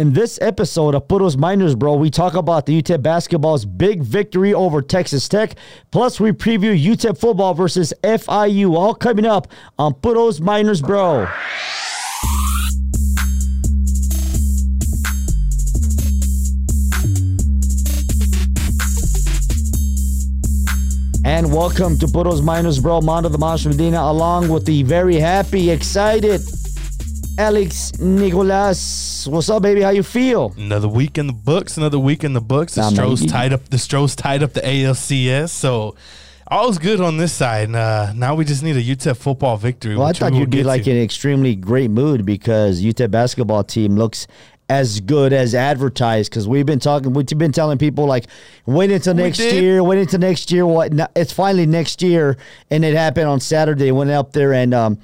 In this episode of Puros Miners, bro, we talk about the UTEP basketball's big victory over Texas Tech. Plus, we preview UTEP football versus FIU. All coming up on Puros Miners, bro. And welcome to Puros Miners, bro. Mondo the Monster Medina, along with the very happy, excited Alex Nicolas. What's up, baby? How you feel? Another week in the books. Another week in the books. The Nah, Stros tied up. The Stros tied up the ALCS. So all's good on this side. And, uh, now we just need a UTEP football victory. Well, I thought you'd be like to. in an extremely great mood because UTEP basketball team looks as good as advertised. Because we've been talking, we've been telling people like, wait until next year, wait until next year. What? It's finally next year, and it happened on Saturday. Went up there and um,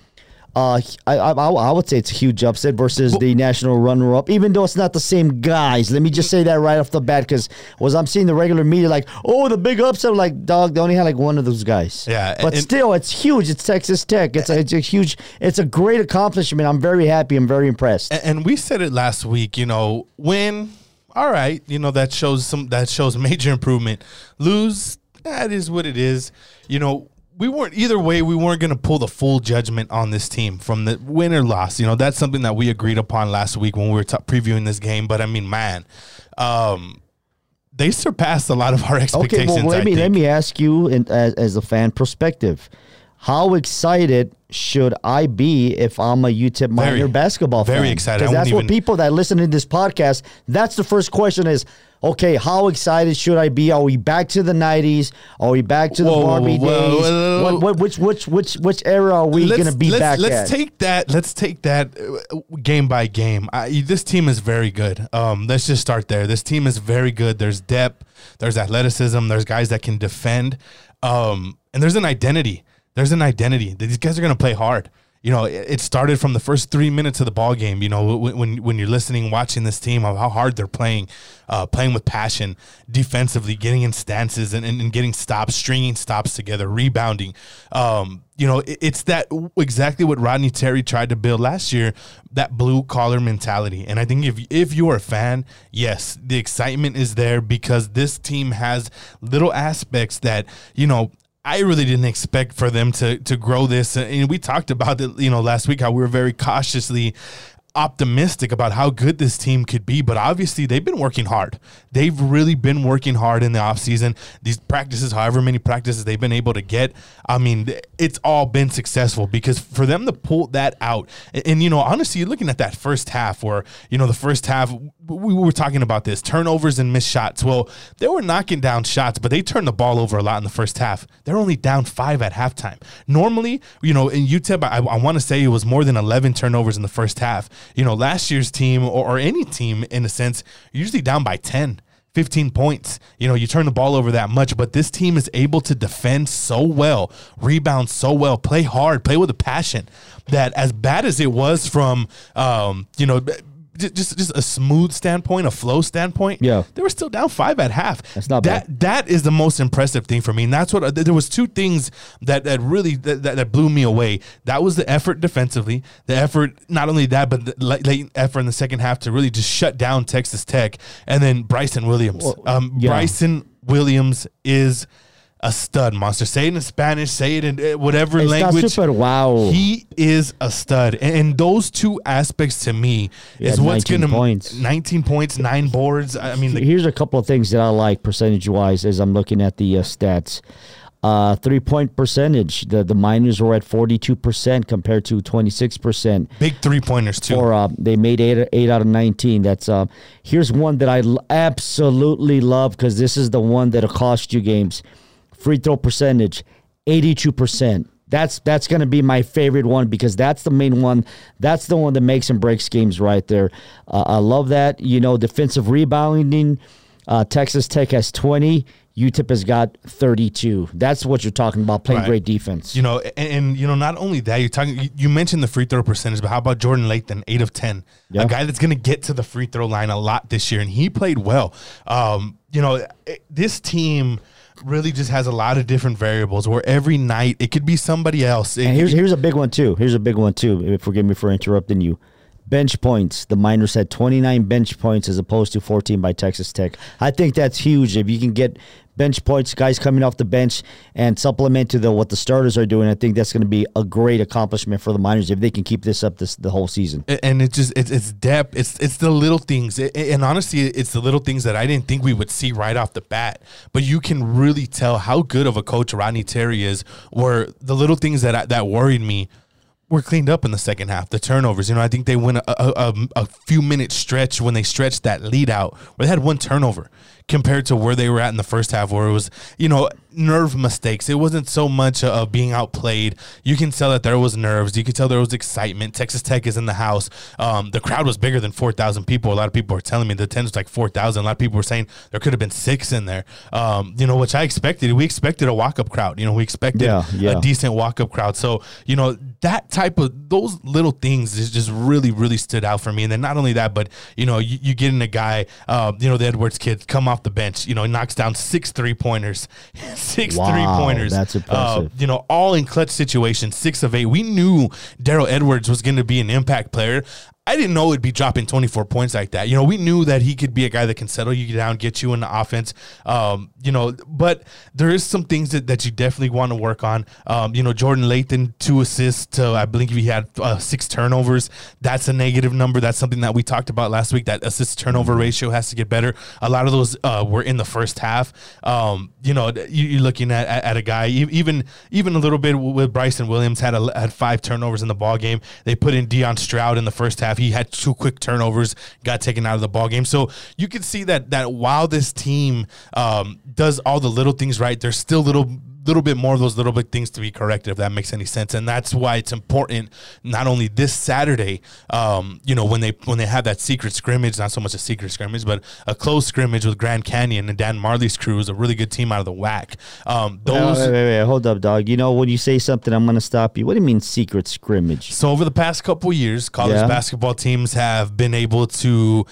uh, I, I I would say it's a huge upset versus the national runner-up, even though it's not the same guys. Let me just say that right off the bat because was I'm seeing the regular media like, oh, the big upset. I'm like, dog, they only had like one of those guys. Yeah, but and- still, it's huge. It's Texas Tech. It's a, it's a huge. It's a great accomplishment. I'm very happy. I'm very impressed. And we said it last week. You know, win, all right. You know that shows some that shows major improvement. Lose, that is what it is. You know, we weren't either way. We weren't going to pull the full judgment on this team from the win or loss. You know, that's something that we agreed upon last week when we were t- previewing this game. But I mean, man, um, they surpassed a lot of our expectations. Okay, well, let I me let me ask you, in, as as a fan perspective, how excited should I be if I'm a UTEP minor Very- basketball fan? very excited. Because that's wouldn't what even- people that listen to this podcast. That's the first question: is okay, how excited should I be? Are we back to the '90s? Are we back to the Whoa, Barbie whoa, days? whoa. What, what, which which which which era are we let's, going to be let's, back let's at? take that. Let's take that uh, game by game. I, this team is very good. Um, let's just start there. This team is very good. There's depth. There's athleticism. There's guys that can defend. Um, and there's an identity. There's an identity. These guys are going to play hard. You know, it, started from the first three minutes of the ball game. You know, when when, you're listening, watching this team of how hard they're playing, uh, playing with passion, defensively, getting in stances and, and, and getting stops, stringing stops together, rebounding. Um, you know, it, it's that exactly what Rodney Terry tried to build last year, that blue collar mentality. And I think if if you're a fan, yes, the excitement is there because this team has little aspects that you know. I really didn't expect for them to to grow this, and we talked about it, you know, last week how we were very cautiously optimistic about how good this team could be, but obviously they've been working hard. They've really been working hard in the offseason. These practices, however many practices they've been able to get, I mean, it's all been successful because for them to pull that out, and, and, you know, honestly, you're looking at that first half where, you know, the first half, we were talking about this turnovers and missed shots. Well, they were knocking down shots, but they turned the ball over a lot in the first half. They're only down five at halftime. Normally, you know, in UTEP, I, I want to say it was more than 11 turnovers in the first half. You know, last year's team or, or any team, in a sense, usually down by 10. 15 points. You know, you turn the ball over that much, but this team is able to defend so well, rebound so well, play hard, play with a passion that as bad as it was from, um, you know, just just a smooth standpoint, a flow standpoint. Yeah. they were still down five at half. That's not that. bad. That is the most impressive thing for me, and that's what there was two things that that really that, that, that blew me away. That was the effort defensively, the effort not only that, but the late, late effort in the second half to really just shut down Texas Tech, and then Bryson Williams. um, yeah. Bryson Williams is. A stud monster. Say it in Spanish. Say it in uh, whatever not language. super wow. He is a stud, and, and those two aspects to me Yeah, is what's going to points. 19 points, nine boards. I mean, the, Here's a couple of things that I like percentage wise as I'm looking at the uh, stats. Uh, three point percentage. The the miners were at 42% compared to 26%. big three pointers too. Or uh, they made eight, eight out of 19. That's uh, here's one that I l- absolutely love because this is the one that'll cost you games. Free throw percentage, 82%. That's that's going to be my favorite one because that's the main one. That's the one that makes and breaks games right there. Uh, I love that. You know, defensive rebounding. Uh, Texas Tech has 20. UTEP has got 32. That's what you're talking about, playing Right. great defense. you know, and, and you know, not only that, you're talking. You, you mentioned the free throw percentage, but how about Jordan Lathan, eight of ten, Yeah. a guy that's going to get to the free throw line a lot this year, and he played well. Um, you know, this team really just has a lot of different variables where every night it could be somebody else. And here's here's a big one too. Here's a big one too. Forgive me for interrupting you, bench points. The Miners had 29 bench points as opposed to 14 by Texas Tech. I think that's huge. If you can get bench points, guys coming off the bench, and supplement to the what the starters are doing, I think that's going to be a great accomplishment for the Miners if they can keep this up this the whole season. and it's just it's, it's depth it's it's the little things and honestly it's the little things that i didn't think we would see right off the bat but you can really tell how good of a coach rodney terry is where the little things that I, that worried me were cleaned up in the second half. The turnovers, you know, I think they went a, a, a, few minute stretch when they stretched that lead out where they had one turnover compared to where they were at in the first half, where it was, you know, nerve mistakes. It wasn't so much of being outplayed. You can tell that there was nerves. You can tell there was excitement. Texas Tech is in the house. Um, the crowd was bigger than 4,000 people. A lot of people were telling me the attendance was like 4,000. A lot of people were saying there could have been six in there, um, you know, which I expected. We expected a walk up crowd. You know, we expected Yeah, yeah. a decent walk up crowd. So, you know, that type of those little things is just really, really stood out for me. And then not only that, but, you know, you, you get in a guy, uh, you know, the Edwards kid come off the bench, you know, he knocks down six three pointers, six Wow, three pointers. that's uh, impressive. you know, all in clutch situations, six of eight. We knew Daryl Edwards was going to be an impact player. I didn't know it'd be dropping 24 points like that. You know, we knew that he could be a guy that can settle you down, get you in the offense. Um, you know, but there is some things that, that you definitely want to work on. Um, you know, Jordan Lathan, two assists to, I believe he had uh, six turnovers. That's a negative number. That's something that we talked about last week. That assist turnover ratio has to get better. A lot of those uh, were in the first half. Um, you know, you, you're looking at, at, at a guy, even even a little bit with Bryson Williams had a, had five turnovers in the ball game. They put in Deion Stroud in the first half. He had two quick turnovers, got taken out of the ball game. So you can see that that while this team um, does all the little things right, there's still little little bit more of those little bit things to be corrected if that makes any sense and that's why it's important not only this saturday um, you know when they when they have that secret scrimmage not so much a secret scrimmage but a close scrimmage with grand canyon and dan majerle's crew is a really good team out of the WAC um, Wait, those wait, wait, wait, hold up, dog. You know when you say something, I'm gonna stop you. What do you mean secret scrimmage? So over the past couple years, college Yeah. basketball teams have been able to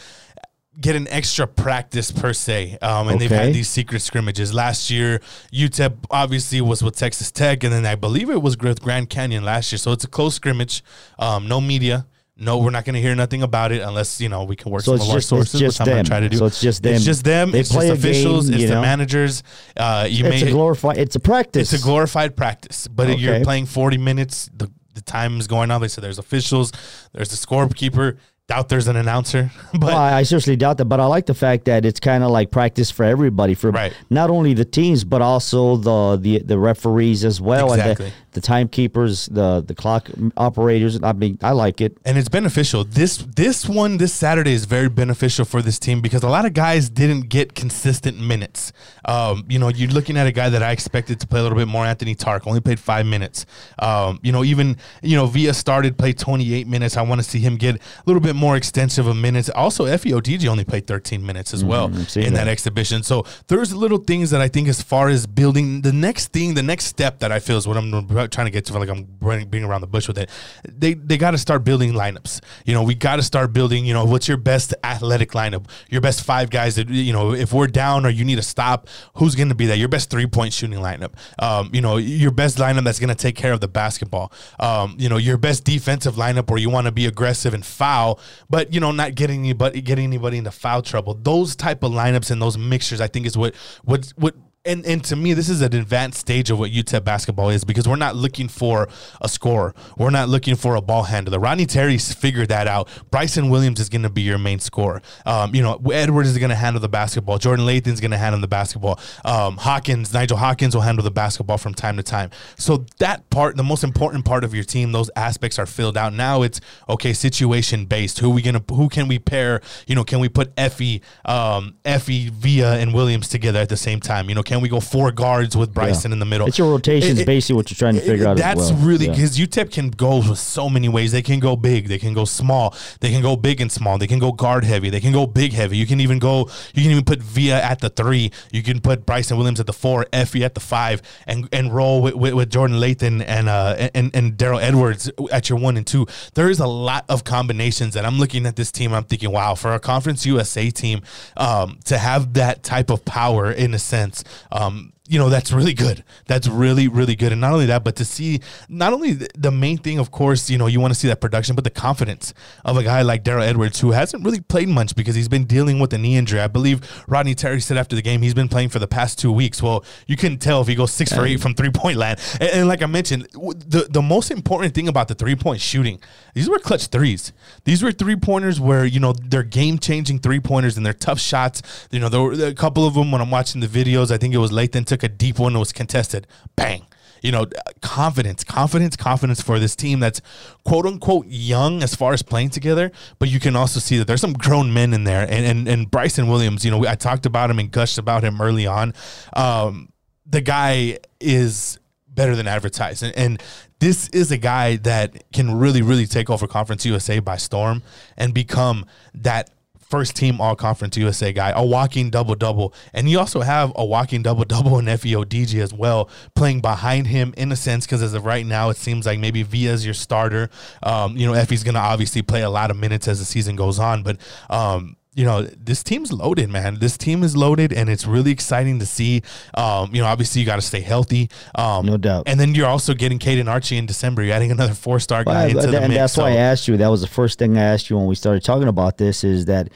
get an extra practice per se, um, and they've had these secret scrimmages. Last year, UTEP obviously was with Texas Tech, and then I believe it was with Grand Canyon last year. So it's a close scrimmage, um, no media. No, we're not going to hear nothing about it unless you know we can work So some of our sources, just which I'm going to try to do. So it's just them. It's just them. They it's play just officials. game, it's you the managers. Uh, you It's may a glorified. It's a practice. it's a glorified practice, but you're playing 40 minutes. The, the time is going on. They said there's officials, there's the scorekeeper. Doubt there's an announcer, but Well, I, I seriously doubt that, but I like the fact that it's kind of like practice for everybody, for Right. not only the teams but also the the, the referees as well, Exactly. and the, timekeepers, the the clock operators. I mean, I like it. and it's beneficial. This this one this Saturday is very beneficial for this team because a lot of guys didn't get consistent minutes. Um, you know, you're looking at a guy that I expected to play a little bit more. Anthony Tark only played five minutes. Um, you know, even you know Via started play 28 minutes. I want to see him get a little bit more extensive of minutes. Also, Efe Odigie only played 13 minutes as well I've in that that. exhibition. So there's little things that I think, as far as building the next thing, the next step that I feel is what I'm trying to get to. Like I'm running, being around the bush with it. They they got to start building lineups. You know, we got to start building. You know, what's your best athletic lineup? Your best five guys that you know, if we're down or you need to stop, who's going to be that? Your best three point shooting lineup. Um, you know, your best lineup that's going to take care of the basketball. Um, you know, your best defensive lineup where you want to be aggressive and foul, but you know, not getting anybody getting anybody into foul trouble. Those type of lineups and those mixtures, I think, is what what what. And, and to me, this is an advanced stage of what UTEP basketball is because we're not looking for a scorer. We're not looking for a ball handler. Rodney Terry's figured that out. Bryson Williams is going to be your main scorer. Um, you know, Edwards is going to handle the basketball. Jordan Lathan's going to handle the basketball. Um, Hawkins, Nigel Hawkins will handle the basketball from time to time. So that part, the most important part of your team, those aspects are filled out. Now it's okay, situation based. Who we gonna? Who can we pair? You know, can we put Efe, um, Efe, Via, and Williams together at the same time? You know, can we go four guards with Bryson in the middle? It's your rotations, It- it- basically what you're trying to figure out. as That's well. really Yeah. because UTEP can go with so many ways. They can go big, they can go small, they can go big and small, they can go guard heavy, they can go big heavy. You can even go, you can even put Via at the three, you can put Bryson Williams at the four, Efe at the five, and and roll with, with, with Jordan Lathan and uh and, and Daryl Edwards at your one and two. There is a lot of combinations that I'm looking at this team. I'm thinking, wow, for a Conference USA team, um, to have that type of power in a sense, um, you know that's really good. That's really really good. And not only that, but to see not only the, main thing, of course, you know you want to see that production, but the confidence of a guy like Daryl Edwards who hasn't really played much because he's been dealing with a knee injury. I believe Rodney Terry said after the game he's been playing for the past two weeks. Well, you couldn't tell if he goes six for eight from three point land. And, and like I mentioned, the the most important thing about the three point shooting, these were clutch threes. These were three pointers where you know they're game changing three pointers and they're tough shots. You know there were a couple of them when I'm watching the videos. I think it was Lathan took a deep one that was contested. Bang. You know, confidence, confidence, confidence for this team that's quote unquote young as far as playing together, but you can also see that there's some grown men in there. And and, and Bryson Williams, you know, I talked about him and gushed about him early on. Um, the guy is better than advertised. And, and, this is a guy that can really, really take over Conference USA by storm and become that first team all conference USA guy, a walking double double. And you also have a walking double double in Efe Odigie as well, playing behind him in a sense, because as of right now, it seems like maybe Villa's your starter. Um, you know, Efe's going to obviously play a lot of minutes as the season goes on, but um, you know, this team's loaded, man. This team is loaded, and it's really exciting to see. Um, you know, obviously you got to stay healthy, um, no doubt. And then you're also getting Kaden Archie in December. You're adding another four star guy well, into the and mix. that's so. why I asked you. That was the first thing I asked you when we started talking about this. Is that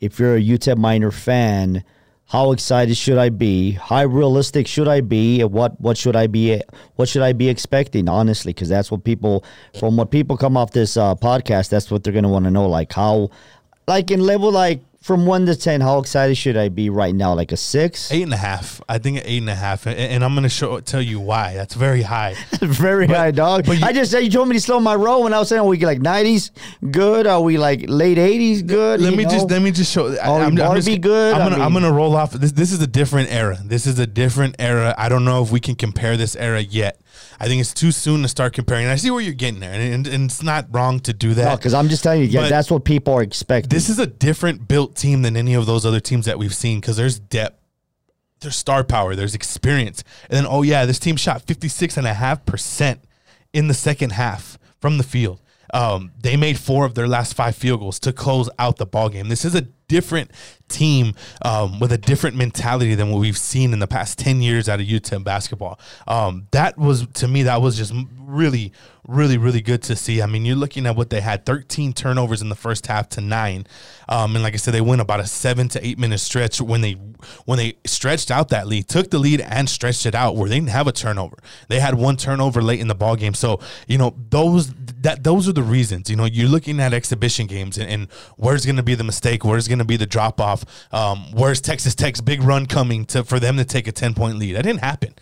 if you're a UTEP minor fan, how excited should I be? How realistic should I be? What what should I be? What should I be expecting? Honestly, because that's what people from what people come off this uh, podcast. That's what they're gonna want to know. Like how, like in level like from one to ten, how excited should I be right now? Like a six, eight and a half. I think eight and a half, and, and I'm gonna show tell you why. That's very high, very but, high, dog. But you, I just said you told me to slow my roll when I was saying, are we like nineties good? Are we like late eighties good? Let me know? just let me just show. Are I'm, I'm just, be good? I'm gonna I mean, I'm gonna roll off. This this is a different era. This is a different era. I don't know if we can compare this era yet. I think it's too soon to start comparing. I see where you're getting there, and, and, and it's not wrong to do that. because I'm just telling you, yeah, that's what people are expecting. This is a different built team than any of those other teams that we've seen because there's depth, there's star power, there's experience. And then, oh, yeah, this team shot 56.5% in the second half from the field. Um, they made four of their last five field goals to close out the ball game. This is a different team um, with a different mentality than what we've seen in the past 10 years out of UTEP basketball. Um, that was, to me, that was just really, really, really good to see. I mean, you're looking at what they had 13 turnovers in the first half to nine. Um, and like I said, they went about a seven to eight minute stretch when they when they stretched out that lead, took the lead and stretched it out where they didn't have a turnover. They had one turnover late in the ball game. So, you know, those that those are the reasons. You know, you're looking at exhibition games and, and where's gonna be the mistake, where's gonna be the drop off, um, where's Texas Tech's big run coming to for them to take a 10 point lead. That didn't happen.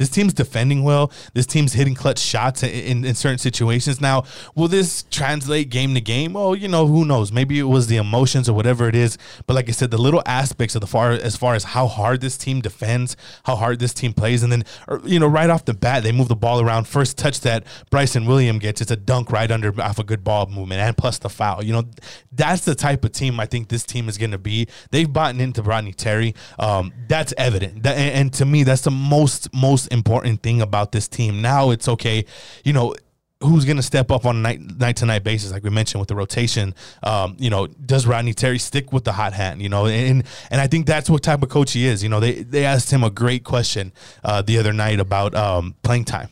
This team's defending well. This team's hitting clutch shots in, in, in, certain situations. Now, will this translate game to game? Well, you know, who knows? Maybe it was the emotions or whatever it is. But like I said, the little aspects of the far as far as how hard this team defends, how hard this team plays, and then er, you know, right off the bat, they move the ball around. First touch that Bryson William gets, it's a dunk right under off a good ball movement, and plus the foul. You know, that's the type of team I think this team is going to be. They've bought into Rodney Terry. Um, that's evident, that, and, and to me, that's the most most important thing about this team. Now it's okay, you know, who's going to step up on night night to night basis, like we mentioned with the rotation. Um, you know, does Rodney Terry stick with the hot hand? You know, and and I think that's what type of coach he is. You know, they they asked him a great question uh, the other night about um, playing time,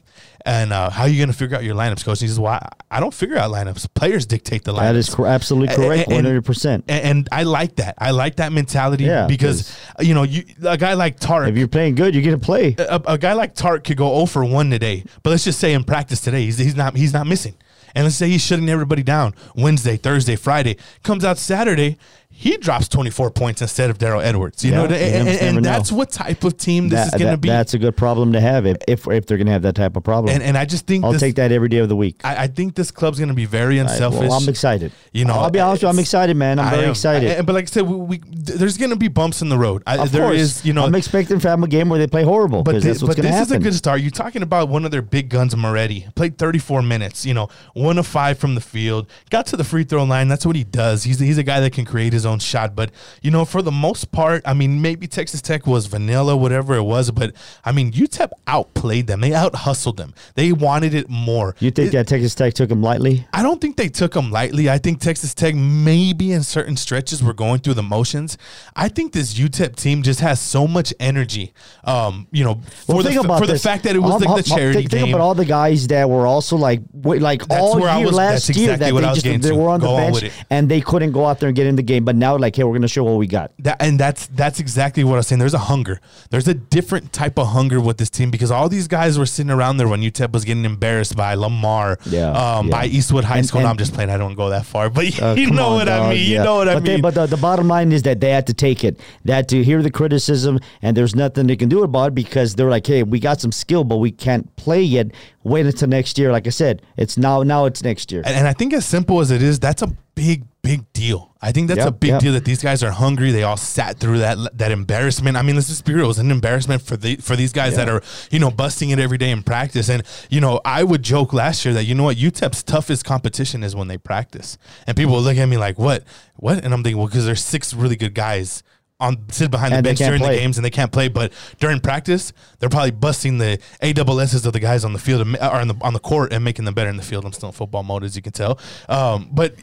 and uh, how are you going to figure out your lineups, coach? And he says, "Well, I, I, don't figure out lineups. Players dictate the lineups." That is absolutely correct, one hundred percent. And I like that. I like that mentality yeah, because you know, you a guy like Tark. If you're playing good, you get to play. A, a guy like Tark could go 0 for one today, but let's just say in practice today, he's, he's not he's not missing. And let's say he's shutting everybody down Wednesday, Thursday, Friday. Comes out Saturday, he drops 24 points instead of Daryl Edwards. You yeah, know, and, and, and that's what type of team this that, is going to be. That's a good problem to have if if, if they're going to have that type of problem. And, and I just think I'll this, take that every day of the week. I, I think this club's going to be very unselfish. Right, well, I'm excited. You know, I'll be honest with you, I'm excited, man. I'm very excited. I, but like I said, we, we there's going to be bumps in the road. I, of there course. is, you know, I'm expecting from a game where they play horrible. But, this, but this is a good start. You're talking about one of their big guns, Moretti. Played 34 minutes. You know, one of five from the field. Got to the free throw line. That's what he does. He's he's a guy that can create his own shot. But you know, for the most part, I mean, maybe Texas Tech was vanilla, whatever it was, but I mean, UTEP outplayed them. They out hustled them. They wanted it more. You think It- that Texas Tech took them lightly? I don't think they took them lightly. I think Texas Tech maybe in certain stretches were going through the motions. I think this UTEP team just has so much energy. Um, you know, for Well, the think for the fact that it was Um, like the um, charity think, think game. about all the guys that were also like, like That's all where I year was- last that's year exactly that they just they were on the on bench with and they couldn't go out there and get in the game. But now, like, hey, we're gonna show what we got. That, and that's that's exactly what I was saying. There's a hunger. There's a different type of hunger with this team because all these guys were sitting around there when UTEP was getting embarrassed by Lamar, Yeah, um, yeah. by Eastwood High And- School. no, I'm just playing. I don't go that far, but Uh, you come know on, what I dog, mean. You know what I mean. They, but the, the bottom line is that they had to take it. They had to hear the criticism, and there's nothing they can do about it because they're like, hey, we got some skill, but we can't play yet. Wait until next year. Like I said, it's now. Now it's next year. And, and I think as simple as it is, that's a big, big deal. I think that's Yep, a big yep. deal that these guys are hungry. They all sat through that that embarrassment. I mean, let's just be real. It was an embarrassment for the for these guys that are you know busting it every day in practice. And you know, I would joke last year that you know what UTEP's toughest competition is when they practice, and people would look at me like, "What? What?" And I'm thinking, well, because there's six really good guys. On sit behind the And they bench during play. the games and they can't play, but during practice they're probably busting the AWSs of the guys on the field and, or on the on the court and making them better in the field. I'm still in football mode, as you can tell. Um, but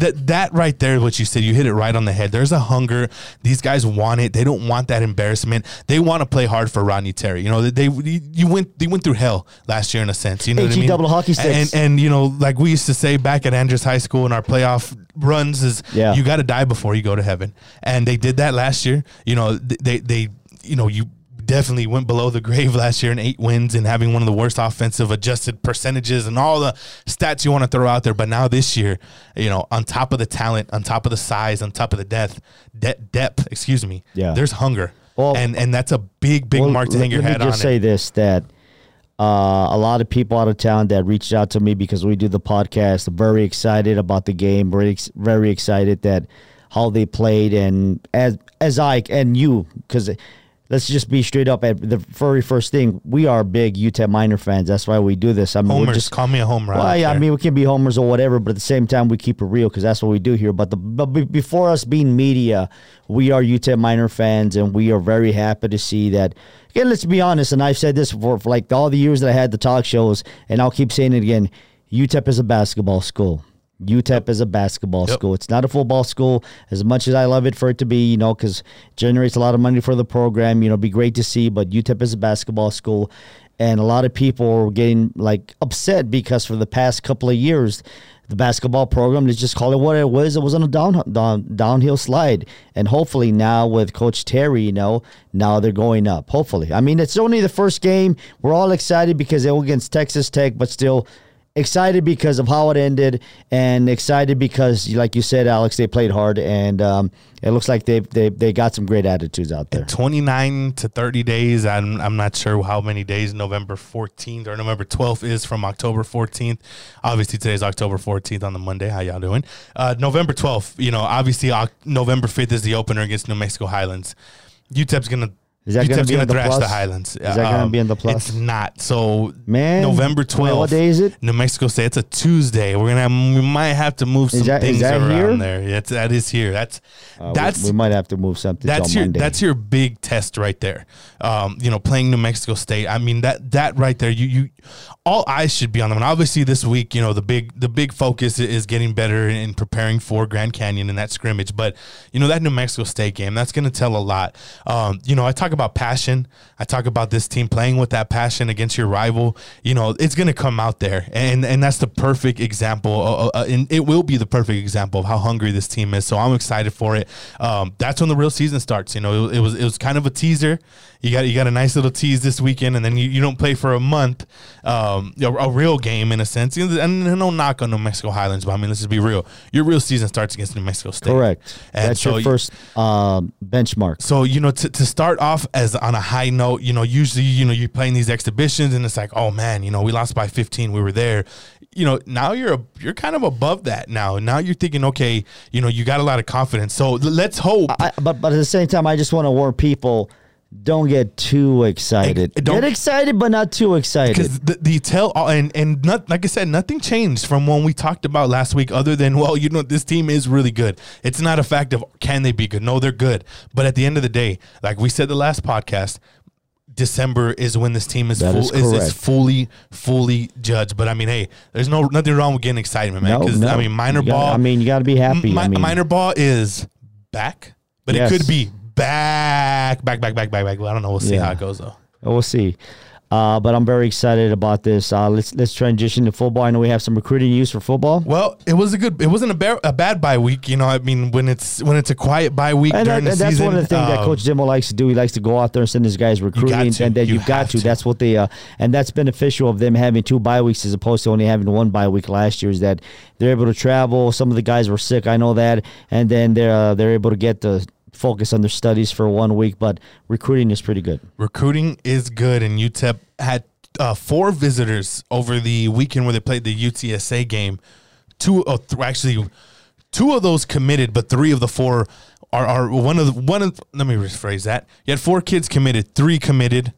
th- that right there, what you said, you hit it right on the head. There's a hunger. These guys want it. They don't want that embarrassment. They want to play hard for Rodney Terry. You know, they, they you went they went through hell last year in a sense. You know what I mean? double hockey sticks. And and you know, like we used to say back at Andress High School in our playoff runs, is Yeah. you got to die before you go to heaven. And they did that last year. You know, they they you know you definitely went below the grave last year in eight wins and having one of the worst offensive adjusted percentages and all the stats you want to throw out there. But now this year, you know, on top of the talent, on top of the size, on top of the depth, de- depth, excuse me, Yeah. there's hunger. Well- and and that's a big big Well, mark to hang your head on. let me just say this that uh, a lot of people out of town that reached out to me because we do the podcast very excited about the game very, very excited that how they played and as as i and you because let's just be straight up at the very first thing we are big UTEP Miner fans that's why we do this i mean homers, just call me a homer. well, yeah, I mean, we can be homers or whatever, but at the same time, we keep it real because that's what we do here. But the but before us being media, we are UTEP minor fans, and we are very happy to see that. Again, let's be honest, and I've said this for, for like all the years that I had the talk shows, and I'll keep saying it again. UTEP is a basketball school. UTEP is a basketball Yep. school. It's not a football school. As much as I love it for it to be, you know, because generates a lot of money for the program. You know, it'd be great to see. But UTEP is a basketball school, and a lot of people are getting like upset because for the past couple of years, the basketball program, let's just call it what it was. It was on a down, down downhill slide, and hopefully now with Coach Terry, you know, now they're going up. Hopefully, I mean, it's only the first game. We're all excited because they were against Texas Tech, but still excited because of how it ended and excited because like you said alex they played hard and um, it looks like they they they got some great attitudes out there 29 to 30 days. I'm, I'm not sure how many days November 14th or November 12th is from October 14th. Obviously, today's October 14th on the Monday. How y'all doing? Uh, November 12th, you know, obviously, November 5th is the opener against New Mexico Highlands. UTEP's to. Is that be gonna in the the Highlands. Um, Is that gonna be in the plus? It's not. So Man, November 12th. what day is it? New Mexico State. It's a Tuesday. We're gonna. Have, we might have to move some that- things around here? there. That's that is here. That's Uh, that's we, might have to move something that's your Monday. that's your big test right there. Um, you know, playing New Mexico State. I mean that that right there. You you all eyes should be on them. And obviously this week, you know, the big the big focus is getting better and preparing for Grand Canyon in that scrimmage. But you know that New Mexico State game that's going to tell a lot. Um, you know, I talk about passion. I talk about this team playing with that passion against your rival. You know, it's going to come out there, and and that's the perfect example. Uh, uh, and it will be the perfect example of how hungry this team is. So I'm excited for it. Um, that's when the real season starts. You know, it, it was it was kind of a teaser. You got you got a nice little tease this weekend, and then you, you don't play for a month. Um, a, a real game in a sense, and, and no knock on New Mexico Highlands, but I mean, let's just be real. Your real season starts against New Mexico State. correct And that's so your you- first um, benchmark so you know to, to start off as on a high note you know usually you know you're playing these exhibitions and it's like oh man you know we lost by 15 we were there. You know now you're a, you're kind of above that now. Now you're thinking okay you know you got a lot of confidence. So let's hope I, but but at the same time, I just want to warn people don't get too excited. Ex- don't- get excited, but not too excited. because the, the tell uh, and and not, like I said, nothing changed from when we talked about last week. Other than well, you know, this team is really good. It's not a fact of can they be good. No, they're good. But at the end of the day, like we said the last podcast, December is when this team is That full, is is, is fully fully judged. But I mean, hey, there's no nothing wrong with getting excitement, man. Because no. I mean, minor gotta- ball. I mean, you got to be happy. Mi- I mean, minor ball is back, but Yes. it could be back, back, back, back, back, back. I don't know. We'll see Yeah. how it goes though. We'll see. Uh, but I'm very excited about this. Uh, let's let's transition to football. I know we have some recruiting news for football. Well, it was a good. It wasn't a, ba- a bad bye week. You know, I mean, when it's when it's a quiet bye week And, during that, and the that's season, one of the things that um, Coach Dimel likes to do. He likes to go out there and send his guys recruiting, and then You you've got to. to. That's what they, uh, and that's beneficial of them having two bye weeks as opposed to only having one bye week last year. Is that they're able to travel. Some of the guys were sick, I know that, and then they're uh, they're able to get the focus on their studies for one week. But recruiting is pretty good. recruiting is good, and UTEP had uh, four visitors over the weekend where they played the UTSA game. Two, oh, th- actually, two of those committed, but three of the four are, are one of the, one of. Let me rephrase that. You had four kids committed, three committed.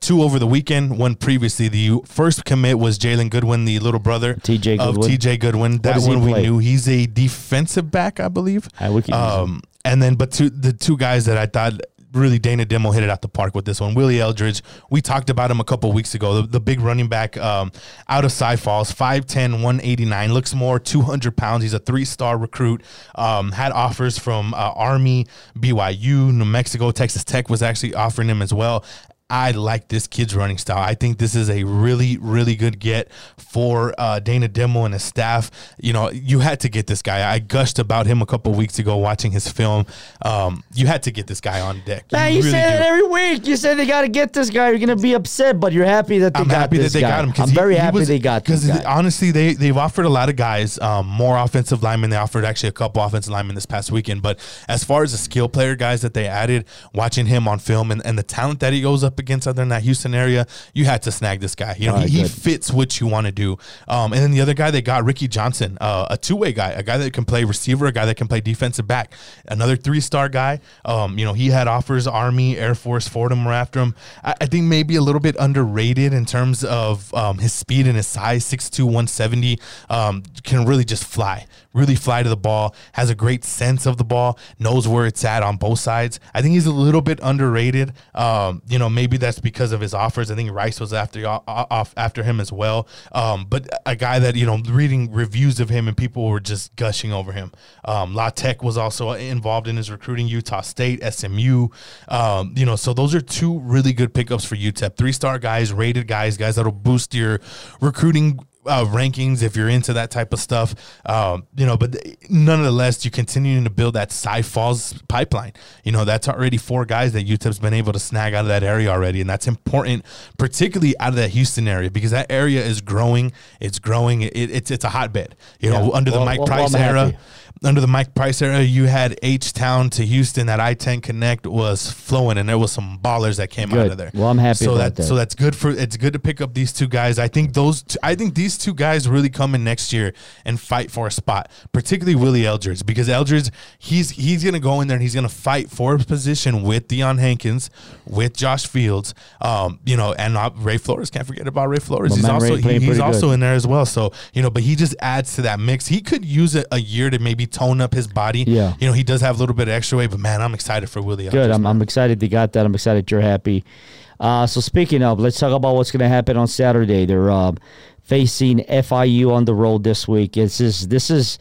Two over the weekend, one previously. The first commit was Jalen Goodwin, the little brother TJ of Goodwin. TJ Goodwin. That one we play? knew. He's a defensive back, I believe. I him. Um, and then, but two, the two guys that I thought really Dana Dimel hit it out the park with this one. Willie Eldridge, we talked about him a couple weeks ago. The, the big running back um, out of Cy Falls, 5'10, 189, looks more 200 pounds. He's a three star recruit. Um, had offers from uh, Army, BYU, New Mexico, Texas Tech was actually offering him as well. I like this kid's running style. I think this is a really, really good get for uh, Dana Dimel and his staff. You know, you had to get this guy. I gushed about him a couple weeks ago watching his film. Um, you had to get this guy on deck. Man, you really say that do. every week. You say they got to get this guy. You're gonna be upset, but you're happy that they I'm got happy that they guy. got him. I'm he- very happy was- they got this Because honestly, they they've offered a lot of guys um, more offensive linemen. They offered actually a couple offensive linemen this past weekend. But as far as the skill player guys that they added, watching him on film and, and the talent that he goes up against other than that Houston area, you had to snag this guy. You know, right, he, he fits what you want to do. Um, and then the other guy they got, Ricky Johnson, uh, a two way guy, a guy that can play receiver, a guy that can play defensive back, another three star guy. Um, you know, he had offers Army, Air Force, Fordham were after him. I, I think maybe a little bit underrated in terms of um, his speed and his size, 6'2, 170. Um, can really just fly, really fly to the ball, has a great sense of the ball, knows where it's at on both sides. I think he's a little bit underrated. Um, you know, maybe that's because of his offers. I think Rice was after off after him as well. Um, but a guy that you know, reading reviews of him and people were just gushing over him. Um, La Tech was also involved in his recruiting. Utah State, SMU. Um, you know, so those are two really good pickups for UTEP. Three star guys, rated guys, guys that'll boost your recruiting uh, rankings if you're into that type of stuff. Um, you know, but nonetheless, you're continuing to build that Cy Falls pipeline. You know, that's already four guys that UTEP's been able to snag out of that area already, and that's important, particularly out of that Houston area because that area is growing. It's growing. It, it's it's a hotbed. You know, Yeah. under the Mike well, Price I'm era. happy. Under the Mike Price era, you had H Town to Houston. That I ten connect was flowing, and there was some ballers that came out of there. Well, I'm happy so about that. So that's good for. It's good to pick up these two guys. I think those. Two, I think these two guys really come in next year and fight for a spot, particularly Willie Eldridge, because Eldridge he's he's gonna go in there and he's gonna fight for his position with Deion Hankins, with Josh Fields, um, you know, and uh, Ray Flores. Can't forget about Ray Flores. My he's also he- he's also good. in there as well. So you know, but he just adds to that mix. He could use a, a year to maybe tone up his body. Yeah. you know, he does have a little bit of extra weight, but man, I'm excited for Willie. Good. I'm. I'm excited they got that. I'm excited you're happy. Uh, so speaking of, let's talk about what's going to happen on Saturday. They're uh, facing FIU on the road this week. It's just, this is,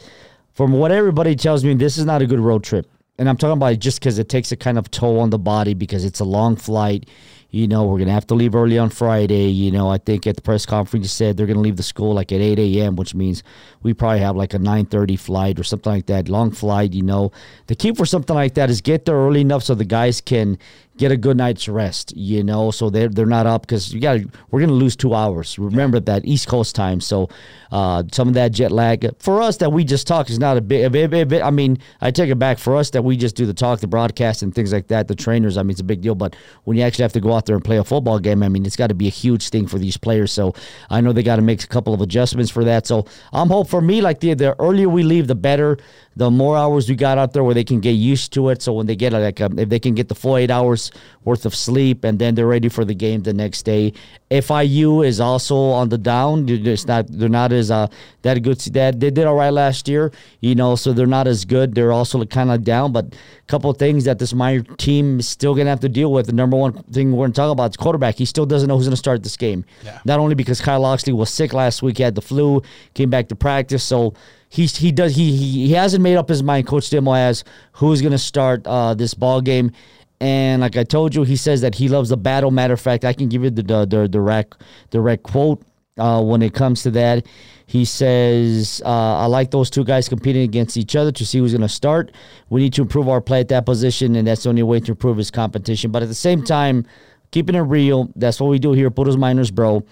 from what everybody tells me, this is not a good road trip. And I'm talking about it just because it takes a kind of toll on the body because it's a long flight. You know, we're going to have to leave early on Friday. You know, I think at the press conference you said they're going to leave the school like at 8 a.m., which means we probably have like a 9.30 flight or something like that. Long flight, you know. The key for something like that is get there early enough so the guys can get a good night's rest, you know, so they're, they're not up because you got we're going to lose two hours. Remember that East Coast time. So uh, some of that jet lag for us that we just talk is not a big, I mean, I take it back for us that we just do the talk, the broadcast, and things like that. The trainers, I mean, it's a big deal. But when you actually have to go out there and play a football game, I mean, it's got to be a huge thing for these players. So I know they got to make a couple of adjustments for that. So I'm hope for me, like the, the earlier we leave, the better. The more hours we got out there where they can get used to it. So when they get like a, if they can get the full eight hours worth of sleep and then they're ready for the game the next day. FIU is also on the down. It's not they're not as uh that good. That they did all right last year, you know, so they're not as good. They're also kind of down, but a couple of things that this minor team is still gonna have to deal with. The number one thing we're gonna talk about is quarterback. He still doesn't know who's gonna start this game. Yeah. Not only because Kai Locksley was sick last week, he had the flu, came back to practice, so he's he does he he, he hasn't made up his mind. Coach Dimel has who's going to start uh, this ball game. And like I told you, he says that he loves the battle. Matter of fact, I can give you the the the direct direct quote uh, when it comes to that. He says, uh, "I like those two guys competing against each other to see who's going to start. We need to improve our play at that position, and that's the only way to improve his competition. But at the same time, keeping it real, that's what we do here Puros Miners, bro.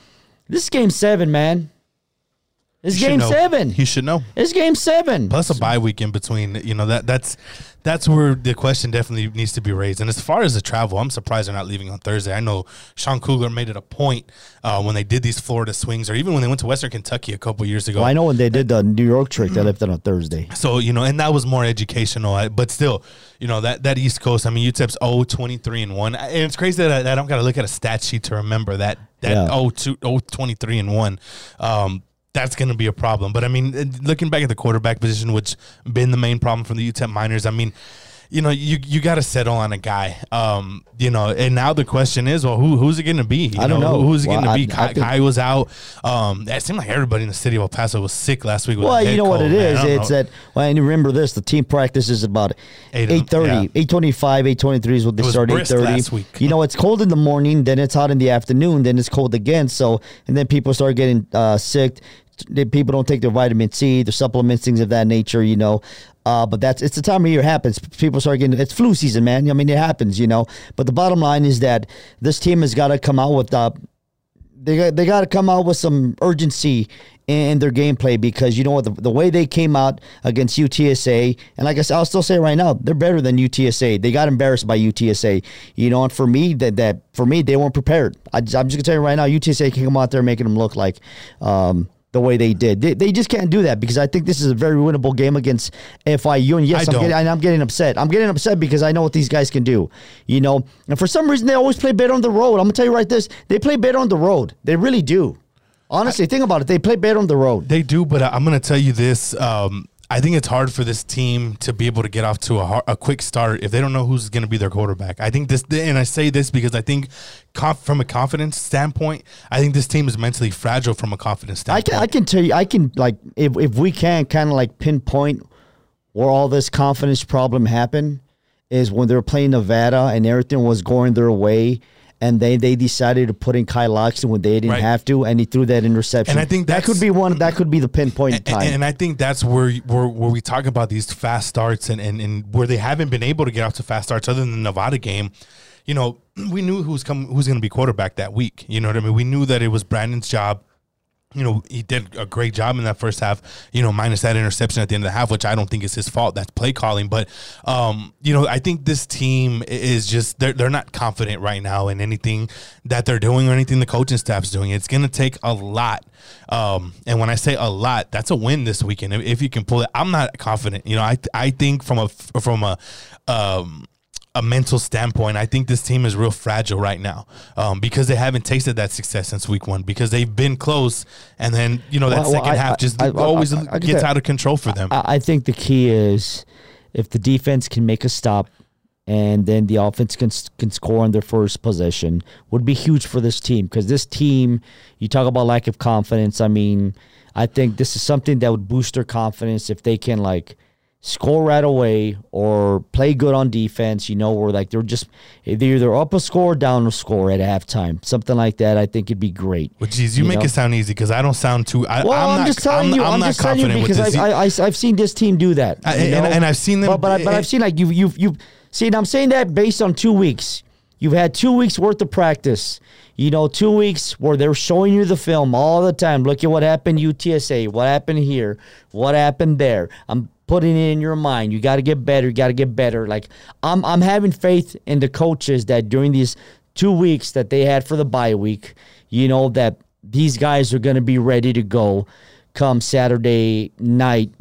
This is game seven, man. Is He game seven. He should know. It's game seven. Plus a bye week in between. You know that that's that's where the question definitely needs to be raised. And as far as the travel, I'm surprised they're not leaving on Thursday. I know Sean Kugler made it a point uh, when they did these Florida swings, or even when they went to Western Kentucky a couple years ago. Well, I know when they did the New York trick, they left it on Thursday. So, you know, and that was more educational, but still, you know, that, that East Coast, I mean, UTEP's 0 23 and 1. And it's crazy that I, I don't got to look at a stat sheet to remember that, that Yeah. 0, 2, 0 23 and 1. Um, that's going to be a problem. But I mean, uh, looking back at the quarterback position, which been the main problem from the UTEP Miners, I mean, you know, you you got to settle on a guy. Um, you know, and now the question is, well, who who's it going to be? You I don't know. Who's it Well, going to be? I Kai, think- Kai was out. Um, it seemed like everybody in the city of El Paso was sick last week. With Well, you know what cold, it man. is. It's know. that. Well, and you remember this: the team practice is about Eight thirty, eight twenty-five, eight twenty-three is what they start. Eight thirty. last week. You know, it's cold in the morning, then it's hot in the afternoon, then it's cold again. So, and then people start getting uh, sick. People don't take their vitamin C, their supplements, things of that nature. You know, uh, but that's it's the time of year it happens. People start getting it's flu season, man. I mean, it happens. You know, but the bottom line is that this team has got to come out with uh, they they got to come out with some urgency in their gameplay because you know what the, the way they came out against UTSA and like I said I'll still say right now they're better than UTSA they got embarrassed by UTSA you know and for me that that for me they weren't prepared I, am just gonna tell you right now UTSA can come out there making them look like um, the way they did they, they just can't do that because I think this is a very winnable game against FIU and yes I I'm don't. getting, and I'm getting upset I'm getting upset because I know what these guys can do you know and for some reason they always play better on the road I'm gonna tell you right this they play better on the road they really do Honestly, think about it. They play better on the road. They do, but I- I'm going to tell you this. Um, I think it's hard for this team to be able to get off to a, har- a quick start if they don't know who's going to be their quarterback. I think this, and I say this because I think conf, from a confidence standpoint, I think this team is mentally fragile from a confidence standpoint. I can, I can tell you, I can like if if we can kind of like pinpoint where all this confidence problem happened is when they were playing Nevada and everything was going their way. And they, they decided to put in Kai Locksley when they didn't Right. have to, and he threw that interception. And I think that could be one. That could be the pinpoint And, time. and I think that's where, where where we talk about these fast starts and, and, and where they haven't been able to get off to fast starts other than the Nevada game. You know, we knew who's come who's going to be quarterback that week. You know what I mean? We knew that it was Brandon's job. You know, he did a great job in that first half. You know, minus that interception at the end of the half, which I don't think is his fault. That's play calling. But um, you know, I think this team is just they're they're not confident right now in anything that they're doing or anything the coaching staff's doing. It's going to take a lot. Um, and when I say a lot, that's a win this weekend if, if you can pull it. I'm not confident. You know, I I think from a from a um, a mental standpoint, I think this team is real fragile right now um, because they haven't tasted that success since week one because they've been close and then you know that Well, well, second I- half just I- always I- gets out of control for them. I, I think the key is if the defense can make a stop and then the offense can can score on their first possession would be huge for this team because this team you talk about lack of confidence I mean I think this is something that would boost their confidence if they can like score right away or play good on defense you know or like they're just they're either up a score or down a score at halftime something like that I think it'd be great But geez, you, you make know? it sound easy because I don't sound too. I, well, I'm, I'm, not, just telling I'm, you. I'm, I'm, not just telling you confident because. I, I, I've seen this team do that. I- and- and I've seen them- But, but, I, I've seen like you you you see. And I'm saying that based on two weeks. You've had two weeks worth of practice. You know, two weeks where they're showing you the film all the time. Look at what happened UTSA. What happened here? What happened there? I'm putting it in your mind. You got to get better. You got to get better. Like I'm I'm having faith in the coaches that during these two weeks that they had for the bye week, you know that these guys are going to be ready to go come Saturday night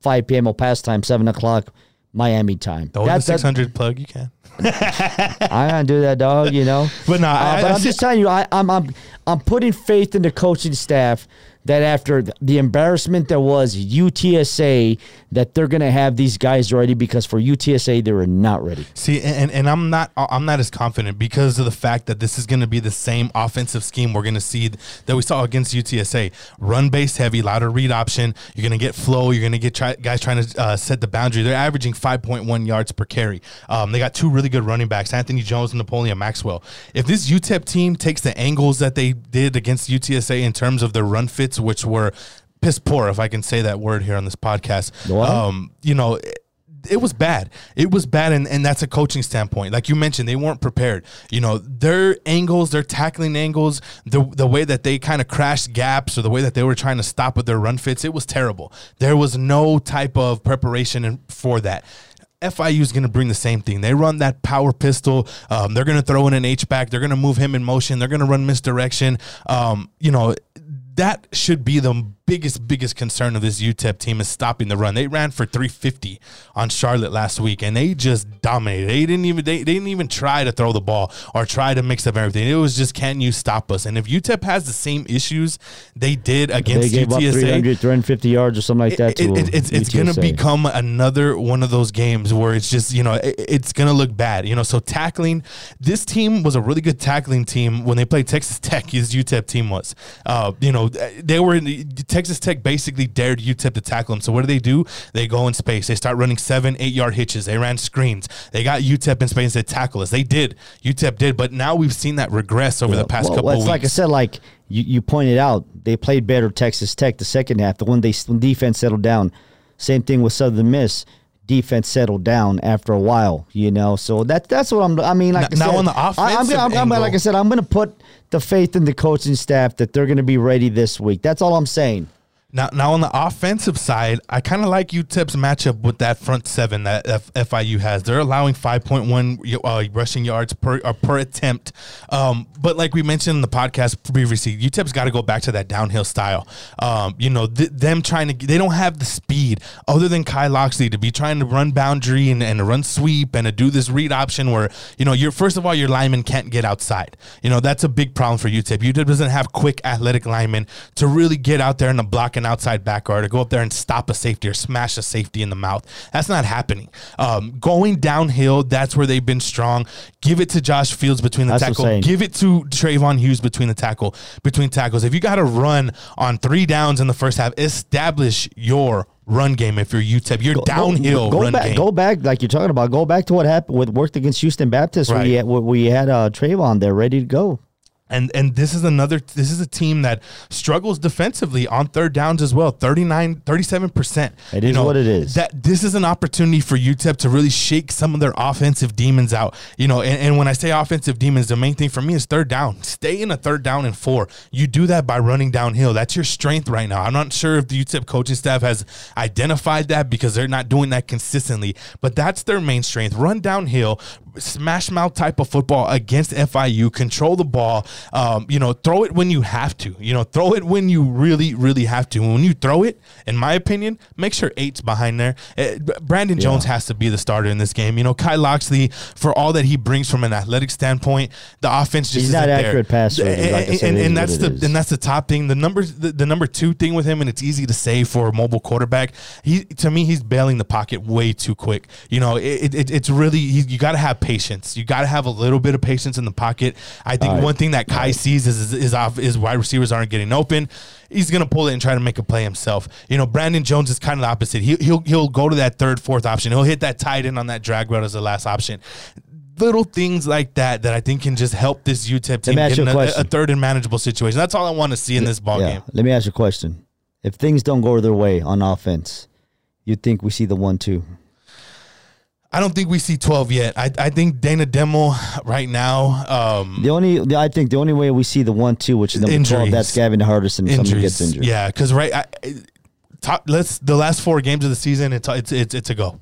5 p.m. El Paso time, 7 o'clock Miami time. The That- that- 600 plug, you can. I gotta do that, dog. You know. But no, Uh, I- but I I'm see- just telling you, I, I'm I'm I'm putting faith in the coaching staff that after the embarrassment that was UTSA, that they're gonna have these guys ready because for UTSA they were not ready. See, and, and I'm not I'm not as confident because of the fact that this is going to be the same offensive scheme we're going to see that we saw against UTSA. Run base heavy, louder read option. You're going to get flow. You're going to get try, guys trying to uh, set the boundary. They're averaging 5.1 yards per carry. Um, they got two really good running backs, Anthony Jones and Napoleon Maxwell. If this UTEP team takes the angles that they did against UTSA in terms of their run fits, which were piss poor, if I can say that word here on this podcast, um, you know it was bad. It was bad, and, and that's a coaching standpoint. Like you mentioned, they weren't prepared. You know, their angles, their tackling angles, the the way that they kind of crashed gaps or the way that they were trying to stop with their run fits, it was terrible. There was no type of preparation for that. FIU is going to bring the same thing. They run that power pistol. Um, they're going to throw in an H back. They're going to move him in motion. They're going to run misdirection. Um, you know, that should be the biggest, biggest concern of this UTEP team is stopping the run. They ran for 350 on Charlotte last week, and they just dominated. They didn't even they, they didn't even try to throw the ball or try to mix up everything. It was just can you stop us? And if UTEP has the same issues they did They against gave up UTSA, 300, 350 yards or something like that. it- to it- it's it's going to become another one of those games where it's just you know it, it's going to look bad you know so tackling this team was a really good tackling team when they played Texas Tech his UTEP team was uh, you know they were in the, Texas Tech basically dared UTEP to tackle them so what do they do? They go in space. They start running seven eight yard hitches. They ran screens. They got UTEP in space to tackle us. They did. UTEP did. But now we've seen that regress over the past well, couple well, of weeks like I said, like you, you pointed out, they played better Texas Tech the second half. The one they when defense settled down, same thing with Southern Miss. Defense settled down after a while, you know. So that that's what I'm. I mean, like Now- I now said, on the I, I'm, I'm, I'm- like I said, I'm going to put the faith in the coaching staff that they're going to be ready this week. That's all I'm saying. Now, now on the offensive side, I kind of like UTEP's matchup with that front seven that FIU has. They're allowing 5.1 uh, rushing yards per uh, per attempt. Um, but like we mentioned in the podcast previously, UTEP's got to go back to that downhill style. Um, you know, th- them trying to they don't have the speed other than Kai Locksley to be trying to run boundary and, and run sweep and to do this read option where you know you're first of all your lineman can't get outside. You know that's a big problem for UTEP. UTEP doesn't have quick athletic linemen to really get out there and to block an outside back guard to go up there and stop a safety or smash a safety in the mouth. That's not happening. Um, going downhill, that's where they've been strong. Give it to Josh Fields between the That's tackle. Give it to Trayvon Hughes between the tackle between tackles. If you got to run on three downs in the first half, establish your run game. If you're UTEP, your downhill go, run back, game. Go back, like you're talking about. Go back to what happened with worked against Houston Baptist, where Right. we had, where we had uh, Trayvon there ready to go. And and this is another this is a team that struggles defensively on third downs as well. 39 37%. It is what it is. That this is an opportunity for UTEP to really shake some of their offensive demons out. You know, and, and when I say offensive demons, the main thing for me is third down. Stay in a third down and four. You do that by running downhill. That's your strength right now. I'm not sure if the UTEP coaching staff has identified that because they're not doing that consistently, but that's their main strength. Run downhill, smash mouth type of football against FIU, control the ball. Um, you know, throw it when you have to. You know, throw it when you really, really have to. When you throw it, in my opinion, make sure eight's behind there. Uh, Brandon Jones has to be the starter in this game. You know, Kai Locksley, for all that he brings from an athletic standpoint, the offense just He's not there. accurate passer, like I And, and, and that's the and that's the top thing. The numbers, the, the number two thing with him, and it's easy to say for a mobile quarterback. He to me, he's bailing the pocket way too quick. You know, it, it, it's really you got to have patience. You got to have a little bit of patience in the pocket. I think right. one thing that Kai sees is is, off, uh, is wide receivers aren't getting open. He's gonna pull it and try to make a play himself. You know, Brandon Jones is kind of the opposite. He, he'll he'll go to that third, fourth option. He'll hit that tight end on that drag route as the last option little things like that that I think can just help this UTEP team get in a a, third and manageable situation. That's all I want to see in this ball yeah. game. Let me ask you a question. If things don't go their way on offense, you think we see the one two? I don't think we see 12 yet. I, I think Dana Dimel right now, um, The only the- I think the only way we see the one two, which is number Injuries. that's Gavin Hardison. If somebody gets injured. Yeah, because right, I, top, let's the last four games of the season, it's it's it's, it's a go.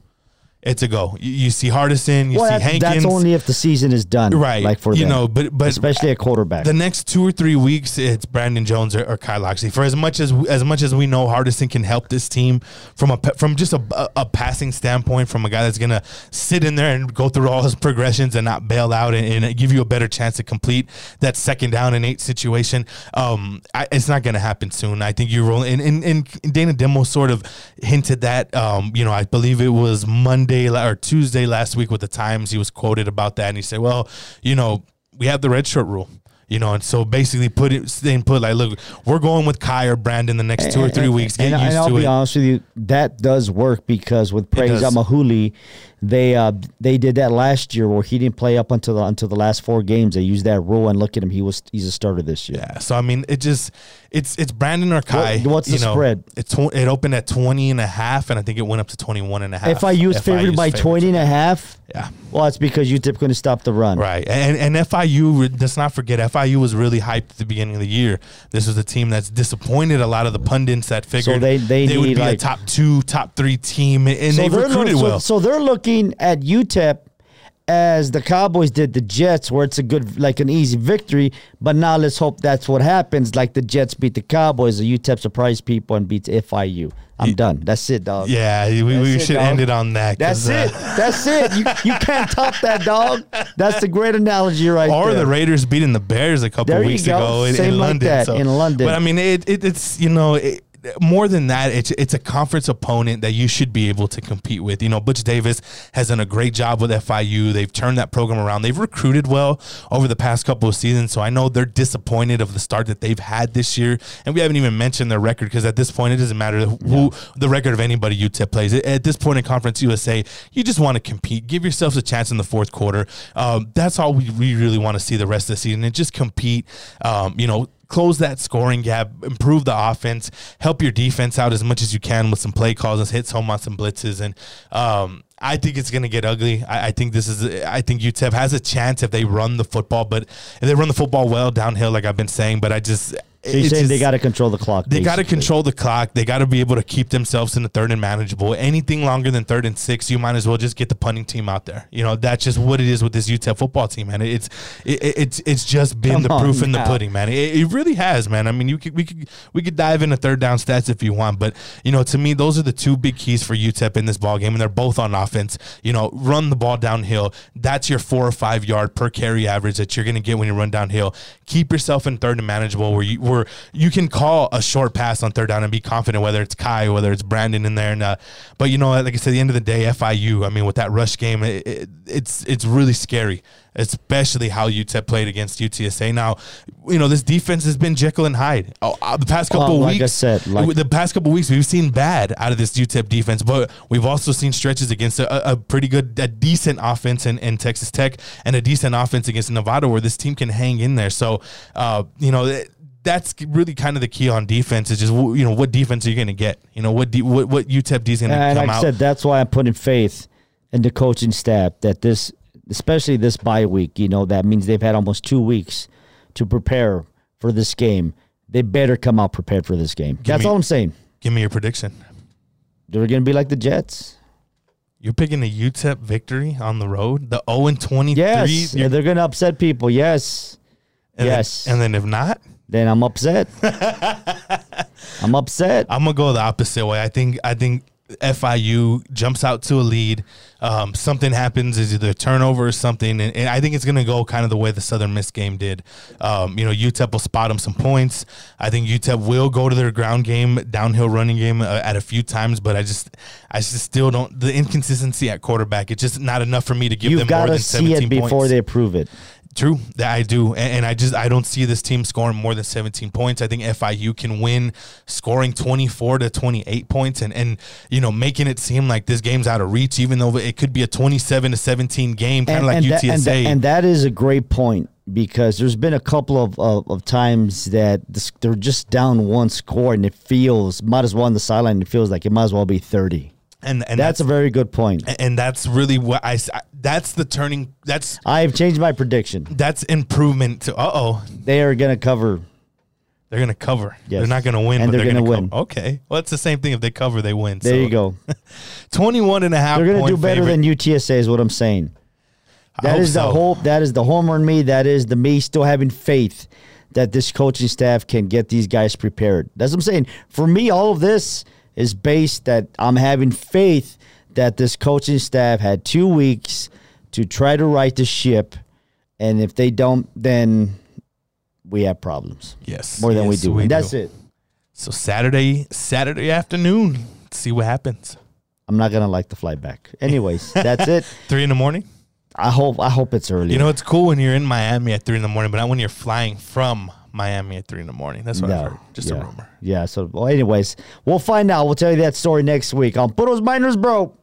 It's a go. You, you see Hardison, you Well, see that- Hankins, that's only if the season is done, right? Like for you them, know, but but especially a quarterback. the next two or three weeks, it's Brandon Jones or, or Kyle Locksley. For as much as as much as we know, Hardison can help this team from a from just a, a, a passing standpoint, from a guy that's gonna sit in there and go through all his progressions and not bail out and, and give you a better chance to complete that second down and eight situation. Um, I, it's not gonna happen soon. I think you roll and, and, and Dana Dimel sort of hinted that. Um, you know, I believe it was Monday la- or Tuesday last week with the Times. He was quoted about that, and he said, "Well, you know." We have the red shirt rule. You know, and so basically put it staying put like, look, we're going with Kai or Brandon the next two or three weeks. Get and, used and I'll to be it. honest with you, that does work because with Praise. Amaewhule, they uh, they did that last year where he didn't play up until the, until the last four games. They used that rule, and look at him, he was he's a starter this year. Yeah. So I mean, it just it's it's Brandon or Kai. What- what's the know, spread? It's tw- it opened at 20 and a half and I think it went up to 21 and a half. FIU is favored by favored. 20 and a half. Yeah. Well, it's because UTEP couldn't stop the run. Right. And and FIU, let's not forget, FIU was really hyped at the beginning of the year. This was a team that's disappointed a lot of the pundits that figured they- they would need, be a top two, top three team, and they they're recruited look- so- well. So, they're looking at UTEP as the Cowboys did the Jets, where it's a good, like an easy victory. But now let's hope that's what happens. Like the Jets beat the Cowboys, the UTEP surprised people and beats FIU. I'm done. That's it, dog. yeah, we, we it, should dog. end it on that. That's uh, it. That's it. You you can't top that, dog. That's a great analogy right or there. the Raiders beating the Bears a couple There weeks ago in, Same in like London. that, so- in London. But I mean, it, it it's you know. It, more than that, it's it's a conference opponent that you should be able to compete with. You know, Butch Davis has done a great job with FIU. They've turned that program around. They've recruited well over the past couple of seasons. So I know they're disappointed of the start that they've had this year. And we haven't even mentioned their record because at this point it doesn't matter who the record of anybody UTEP plays. At this point in Conference USA, you just want to compete. Give yourselves a chance in the fourth quarter. Um, that's all we, we really want to see the rest of the season and just compete. Um, you know, close that scoring gap, improve the offense, help your defense out as much as you can with some play calls and hits home on some blitzes. And um, I think it's going to get ugly. I, I think this is. I think UTEP has a chance if they run the football, but if they run the football well downhill, like I've been saying. But I just. So you're saying they got to control the clock. they got to control the clock. They got to be able to keep themselves in the third and manageable. Anything longer than third and six, you might as well just get the punting team out there. You know, that's just what it is with this UTEP football team, man. It's it, it's it's just been Come the proof in the pudding, man. It, it really has, man. I mean, you could we could we could dive into third down stats if you want, but you know, to me, those are the two big keys for UTEP in this ball game, and they're both on offense. You know, run the ball downhill. That's your four or five yard per carry average that you're going to get when you run downhill. Keep yourself in third and manageable, where you where you can call a short pass on third down and be confident, whether it's Kai, whether it's Brandon in there. And uh, but you know, like I said, at the end of the day, FIU. I mean, with that rush game, it, it, it's it's really scary, especially how UTEP played against UTSA. Now, you know, this defense has been Jekyll and Hyde. Oh, uh, the past couple Well, of like I weeks, said, like- the past couple of weeks, we've seen bad out of this UTEP defense, but we've also seen stretches against a, a pretty good, a decent offense in, in Texas Tech and a decent offense against Nevada, where this team can hang in there. So, uh, you know. It, that's really kind of the key on defense is just you know what defense are you going to get you know what de- what what UTEP D is going to come like I said, that's why I'm putting faith in the coaching staff that this, especially this bye week, you know, that means they've had almost two weeks to prepare for this game. They better come out prepared for this game. that's me- all I'm saying. give me your prediction They're going to be like the Jets. you're picking a UTEP victory on the road the 0 and 23 Yes. Yeah, they're going to upset people. Yes. and then- yes. and then if not Then I'm upset. I'm upset. I'm gonna go the opposite way. I think I think FIU jumps out to a lead. Um, something happens, is either a turnover or something, and, and I think it's gonna go kind of the way the Southern Miss game did. Um, you know, UTEP will spot them some points. I think UTEP will go to their ground game, downhill running game uh, at a few times, but I just I just still don't the inconsistency at quarterback. It's just not enough for me to give You've them got more to than see 17 it before points. they prove it. True, that I do, and, and I just I don't see this team scoring more than 17 points. I think FIU can win, scoring 24 to 28 points, and and you know making it seem like this game's out of reach, even though it could be a 27 to 17 game, kind of like and that, UTSA. and, that, and that is a great point because there's been a couple of, of, of times that this, they're just down one score and it feels might as well on the sideline. It feels like it might as well be 30. And and That's, that's, a very good point. and that's really what I, that's the turning that's I have changed my prediction. that's improvement to uh oh They are going to cover. They're gonna cover. Yes. They're not gonna win, And but they're they're, gonna gonna, win. Cover. Okay. Well, it's the same thing. If they cover, they win. There So, you go. 21 and a half. They're going to do better favorite. than UTSA, is what I'm saying. That is the so. hope. That is the homer in me. That is the me still having faith that this coaching staff can get these guys prepared. That's what I'm saying. For me, all of this is based that I'm having faith that this coaching staff had two weeks to try to right the ship, and if they don't, then we have problems Yes. more than we yes, do. and that's do. it. So Saturday, Saturday afternoon. See what happens. I'm not gonna like the flight back. Anyways, that's it. Three in the morning. I hope. I hope it's early. You know, it's cool when you're in Miami at three in the morning, but not when you're flying from Miami at three in the morning. That's what I've heard. Just yeah. a rumor. Yeah. So, well, anyways, we'll find out. We'll tell you that story next week on Puros Miners, bro.